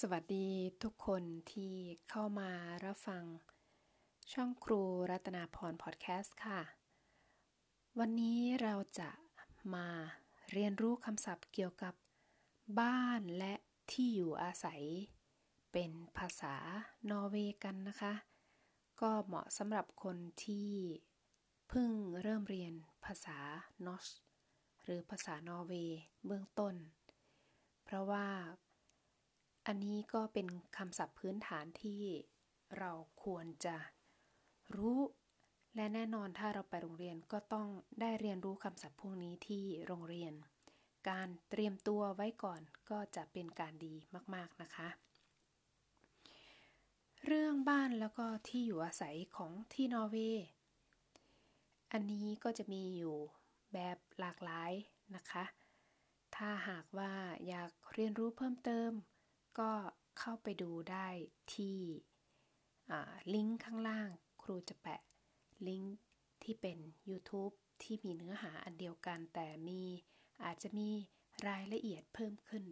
สวัสดีทุกคนที่เข้ามารับฟัง ช่องครูรัตนาพรพอดแคสต์ค่ะ วันนี้เราจะมาเรียนรู้คำศัพท์เกี่ยวกับบ้านและที่อยู่อาศัย เป็นภาษานอร์เวย์กันนะคะ ก็เหมาะสำหรับคนที่เพิ่งเริ่มเรียนภาษานอชหรือภาษานอร์เวย์เบื้องต้น เพราะว่า อันนี้ก็เป็นคำศัพท์พื้นฐานที่เราควรจะรู้ และแน่นอนถ้าเราไปโรงเรียนก็ต้องได้เรียนรู้คำศัพท์พวกนี้ที่โรงเรียน การเตรียมตัวไว้ก่อนก็จะเป็นการดีมากๆนะคะ เรื่องบ้านแล้วก็ที่อยู่อาศัยของที่นอร์เวย์ อันนี้ก็จะมีอยู่แบบหลากหลายนะคะ ถ้าหากว่าอยากเรียนรู้เพิ่มเติม ก็เข้าไปดูได้ที่ลิงก์ข้างล่างครูจะแปะลิงก์ที่เป็น YouTube ที่มีเนื้อหาอันเดียวกัน แต่มีอาจจะมีรายละเอียดเพิ่มขึ้น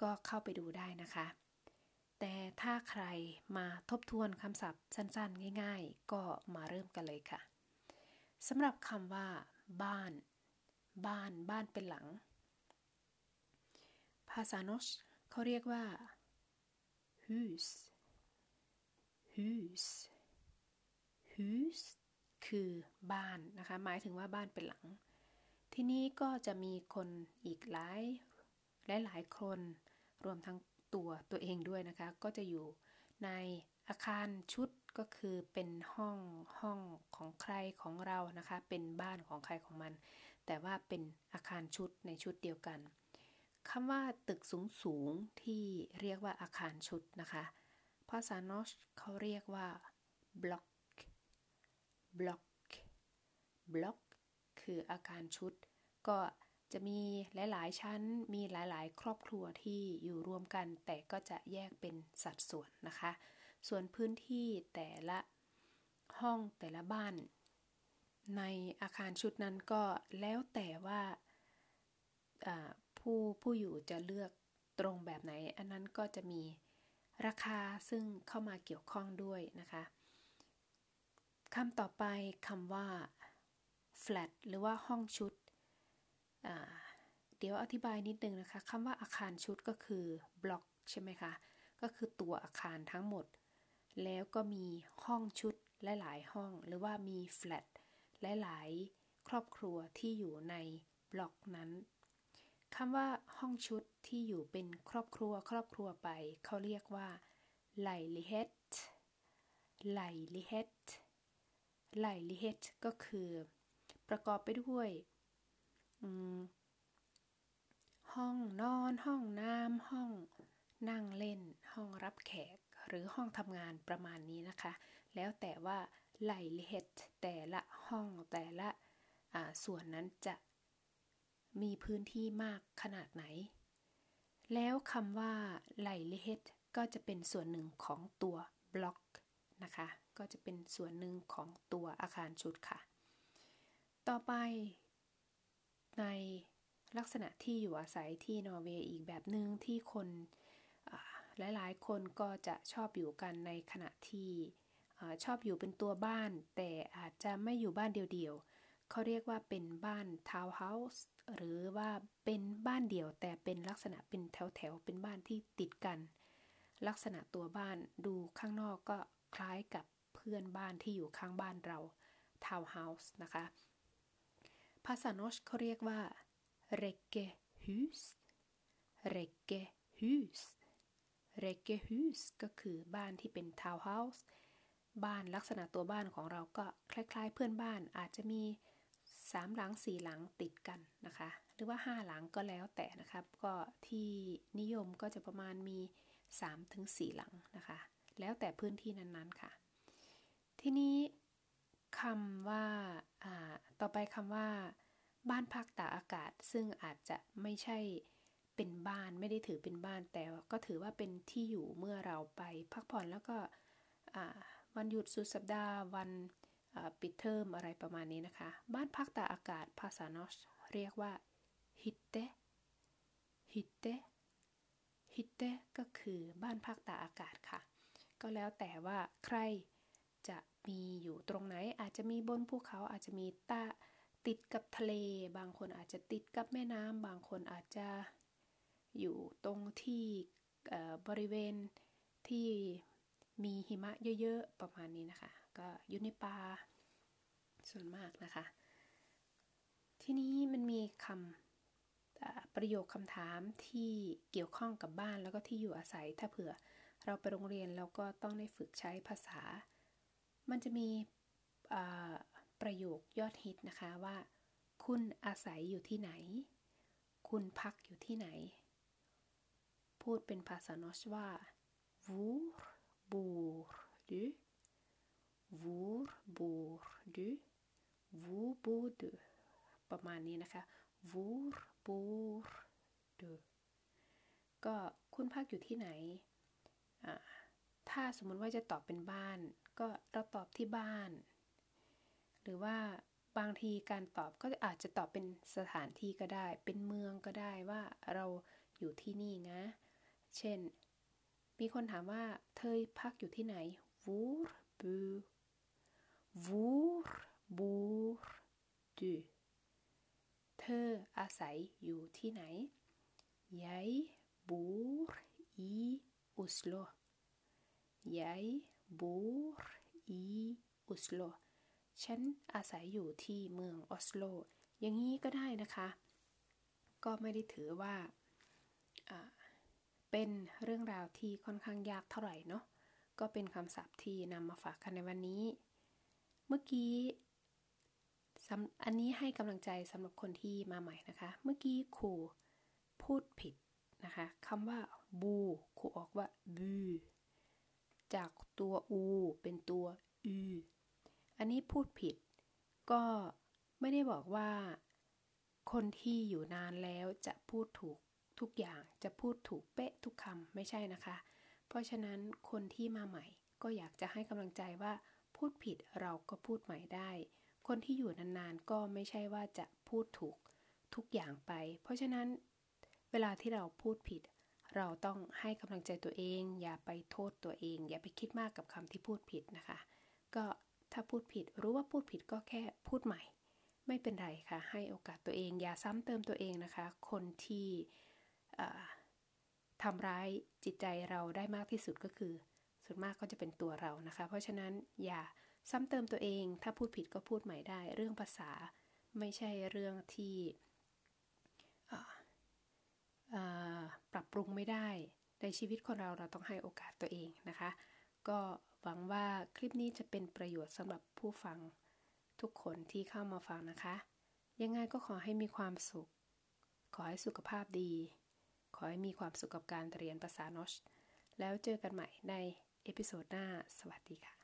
ก็เข้าไปดูได้นะคะ แต่ถ้าใครมาทบทวนคำศัพท์สั้นๆ ง่าย ๆ ก็มาเริ่มกันเลยค่ะสำหรับคำว่า บ้าน บ้าน บ้านเป็นหลัง ภาษาโนช เขาเรียกว่า hus hus hus คือบ้านนะคะ หมายถึงว่าบ้านเป็นหลัง ที่นี้ก็จะมีคนอีกหลายหลายหลายคน รวมทั้งตัวตัวเองด้วยนะคะ ก็จะอยู่ในอาคารชุดก็คือเป็นห้องห้องของใครของเรานะคะ เป็นบ้านของใครของมัน แต่ว่าเป็นอาคารชุดในชุดเดียวกัน คำว่าตึกสูงสูงที่เรียกว่าอาคารชุดนะคะ ภาษานอชเขาเรียกว่าบล็อกบล็อกบล็อกคืออาคารชุด ก็จะมีหลาย ๆ ชั้น มีหลาย ๆ ครอบครัวที่อยู่รวมกัน แต่ก็จะแยกเป็นสัดส่วนนะคะ ส่วนพื้นที่แต่ละห้องแต่ละบ้าน ในอาคารชุดนั้นก็แล้วแต่ว่า ผู้ผู้อยู่จะเลือกตรงแบบไหน อันนั้นก็จะมีราคาซึ่งเข้ามาเกี่ยวข้องด้วยนะคะคำต่อไปคำว่า flat หรือว่าห้องชุด เดี๋ยวอธิบายนิดนึงนะคะคำว่าอาคารชุดก็คือบล็อกใช่ไหมคะ ก็คือตัวอาคารทั้งหมด แล้วก็มีห้องชุดหลาย ๆ ห้อง หรือว่ามี flat หลาย ๆ ครอบครัวที่อยู่ในบล็อกนั้น คำว่าห้องชุดที่อยู่เป็นครอบครัวครอบครัวไป เขาเรียกว่าไลลิเฮตไลลิเฮตไลลิเฮตก็คือ ประกอบไปด้วยห้องนอน ห้องน้ำห้องนั่งเล่น ห้องรับแขก หรือห้องทำงานประมาณนี้นะคะ แล้วแต่ว่าไลลิเฮตแต่ละห้องแต่ละส่วนนั้นจะ มีพื้นที่มากขนาดไหน แล้วคำว่า leilighet ก็จะเป็นส่วนหนึ่งของตัว blokk นะคะ ก็จะเป็นส่วนหนึ่งของตัวอาคารชุดค่ะ ต่อไป ในลักษณะที่อยู่อาศัยที่นอร์เวย์อีกแบบหนึ่งที่คนหลายๆ คนก็จะชอบอยู่กันในขณะที่ชอบอยู่เป็นตัวบ้าน แต่อาจจะไม่อยู่บ้านเดียวๆ เขาเรียกว่าเป็นบ้านทาวน์เฮาส์หรือว่าเป็นบ้านเดี่ยวแต่เป็นลักษณะเป็นแถวๆเป็นบ้านที่ติดกัน ลักษณะตัวบ้านดูข้างนอกก็คล้ายกับเพื่อนบ้านที่อยู่ข้างบ้านเราทาวน์เฮาส์นะคะ ภาษาโนชเขาเรียกว่า r e เ k ฮ h u s r e เ k ฮ h u s r e เ k ฮ h u s ก็คือบ้านที่เป็นทาวน์เฮาส์บ้านลักษณะตัวบ้านของเราก็คล้าย ๆ เพื่อนบ้านอาจจะมี สามหลังสี่หลังติดกันนะคะ หรือว่าห้าหลังก็แล้วแต่นะครับ ก็ที่นิยมก็จะประมาณมี3ถึง4หลังนะคะ แล้วแต่พื้นที่นั้นๆค่ะ ทีนี้คำว่าต่อไปคำว่า บ้านพักตากอากาศ ซึ่งอาจจะไม่ใช่เป็นบ้านไม่ได้ถือเป็นบ้านแต่ก็ถือว่าเป็นที่อยู่เมื่อเราไปพักผ่อนแล้วก็วันหยุดสุดสัปดาห์วัน ปิดเทอมอะไรประมาณนี้นะคะ บ้านพักตากอากาศภาษานอชเรียกว่าฮิตเตฮิตเตฮิฮิตเตก็คือบ้านพักตากอากาศค่ะ ก็แล้วแต่ว่าใครจะมีอยู่ตรงไหนอาจจะมีบนภูเขาอาจจะมีตาติดกับทะเล บางคนอาจจะติดกับแม่น้ำบางคนอาจจะอยู่ตรงที่บริเวณที่มีหิมะเยอะๆ ประมาณนี้นะคะ ก็อยู่ในป่า ส่วนมากนะคะ ทีนี้มันมีคำประโยคคำถามที่เกี่ยวข้องกับบ้านแล้วก็ที่อยู่อาศัย ถ้าเผื่อเราไปโรงเรียนเราก็ต้องได้ฝึกใช้ภาษา มันจะมีประโยคยอดฮิตนะคะว่า คุณอาศัยอยู่ที่ไหน คุณพักอยู่ที่ไหน พูดเป็นภาษานอชว่า hvor bor du hvor bor du hvor bor du ประมาณนี้นะคะ hvor bor d ก็คุณพักอยู่ที่ไหน ถ้าสมมติว่าจะตอบเป็นบ้าน ก็เราตอบที่บ้าน หรือว่าบางทีการตอบก็อาจจะตอบเป็นสถานที่ก็ได้ เป็นเมืองก็ได้ว่าเราอยู่ที่นี่นะ เช่น มีคนถามว่าเธอพักอยู่ที่ไหน Hvor bor Hvor bor du เธออาศัยอยู่ที่ไหน Jeg bor i Oslo Jeg bor i Oslo ฉันอาศัยอยู่ที่เมืองออสโล อย่างนี้ก็ได้นะคะ ก็ไม่ได้ถือว่า เป็นเรื่องราวที่ค่อนข้างยากเท่าไหร่เนาะ ก็เป็นคำศัพท์ที่นำมาฝากกันในวันนี้ เมื่อกี้ อันนี้ให้กำลังใจสำหรับคนที่มาใหม่นะคะ เมื่อกี้ครูพูดผิดนะคะคำว่าบูครูออกว่าบูจากตัวอูเป็นตัวอูอันนี้พูดผิด ก็ไม่ได้บอกว่า คนที่อยู่นานแล้วจะพูดถูกทุกอย่างจะพูดถูกเป๊ะทุกคำไม่ใช่นะคะ เพราะฉะนั้นคนที่มาใหม่ ก็อยากจะให้กำลังใจว่าพูดผิดเราก็พูดใหม่ได้ คนที่อยู่นานๆก็ไม่ใช่ว่าจะพูดถูกทุกอย่างไป เพราะฉะนั้นเวลาที่เราพูดผิด เราต้องให้กำลังใจตัวเอง อย่าไปโทษตัวเอง อย่าไปคิดมากกับคำที่พูดผิดนะคะ ก็ถ้าพูดผิดรู้ว่าพูดผิดก็แค่พูดใหม่ ไม่เป็นไรค่ะ ให้โอกาสตัวเอง อย่าซ้ำเติมตัวเองนะคะ คนที่ทำร้ายจิตใจเราได้มากที่สุดก็คือ ส่วนมากก็จะเป็นตัวเรานะคะ เพราะฉะนั้นอย่า ซ้ำเติมตัวเอง ถ้าพูดผิดก็พูดใหม่ได้ เรื่องภาษาไม่ใช่เรื่องที่ปรับปรุงไม่ได้ ในชีวิตคนเราเราต้องให้โอกาสตัวเองนะคะ ก็หวังว่าคลิปนี้จะเป็นประโยชน์สำหรับผู้ฟังทุกคนที่เข้ามาฟังนะคะ ยังไงก็ขอให้มีความสุข ขอให้สุขภาพดี ขอให้มีความสุขกับการเรียนภาษา norsk แล้วเจอกันใหม่ใน episode หน้า สวัสดีค่ะ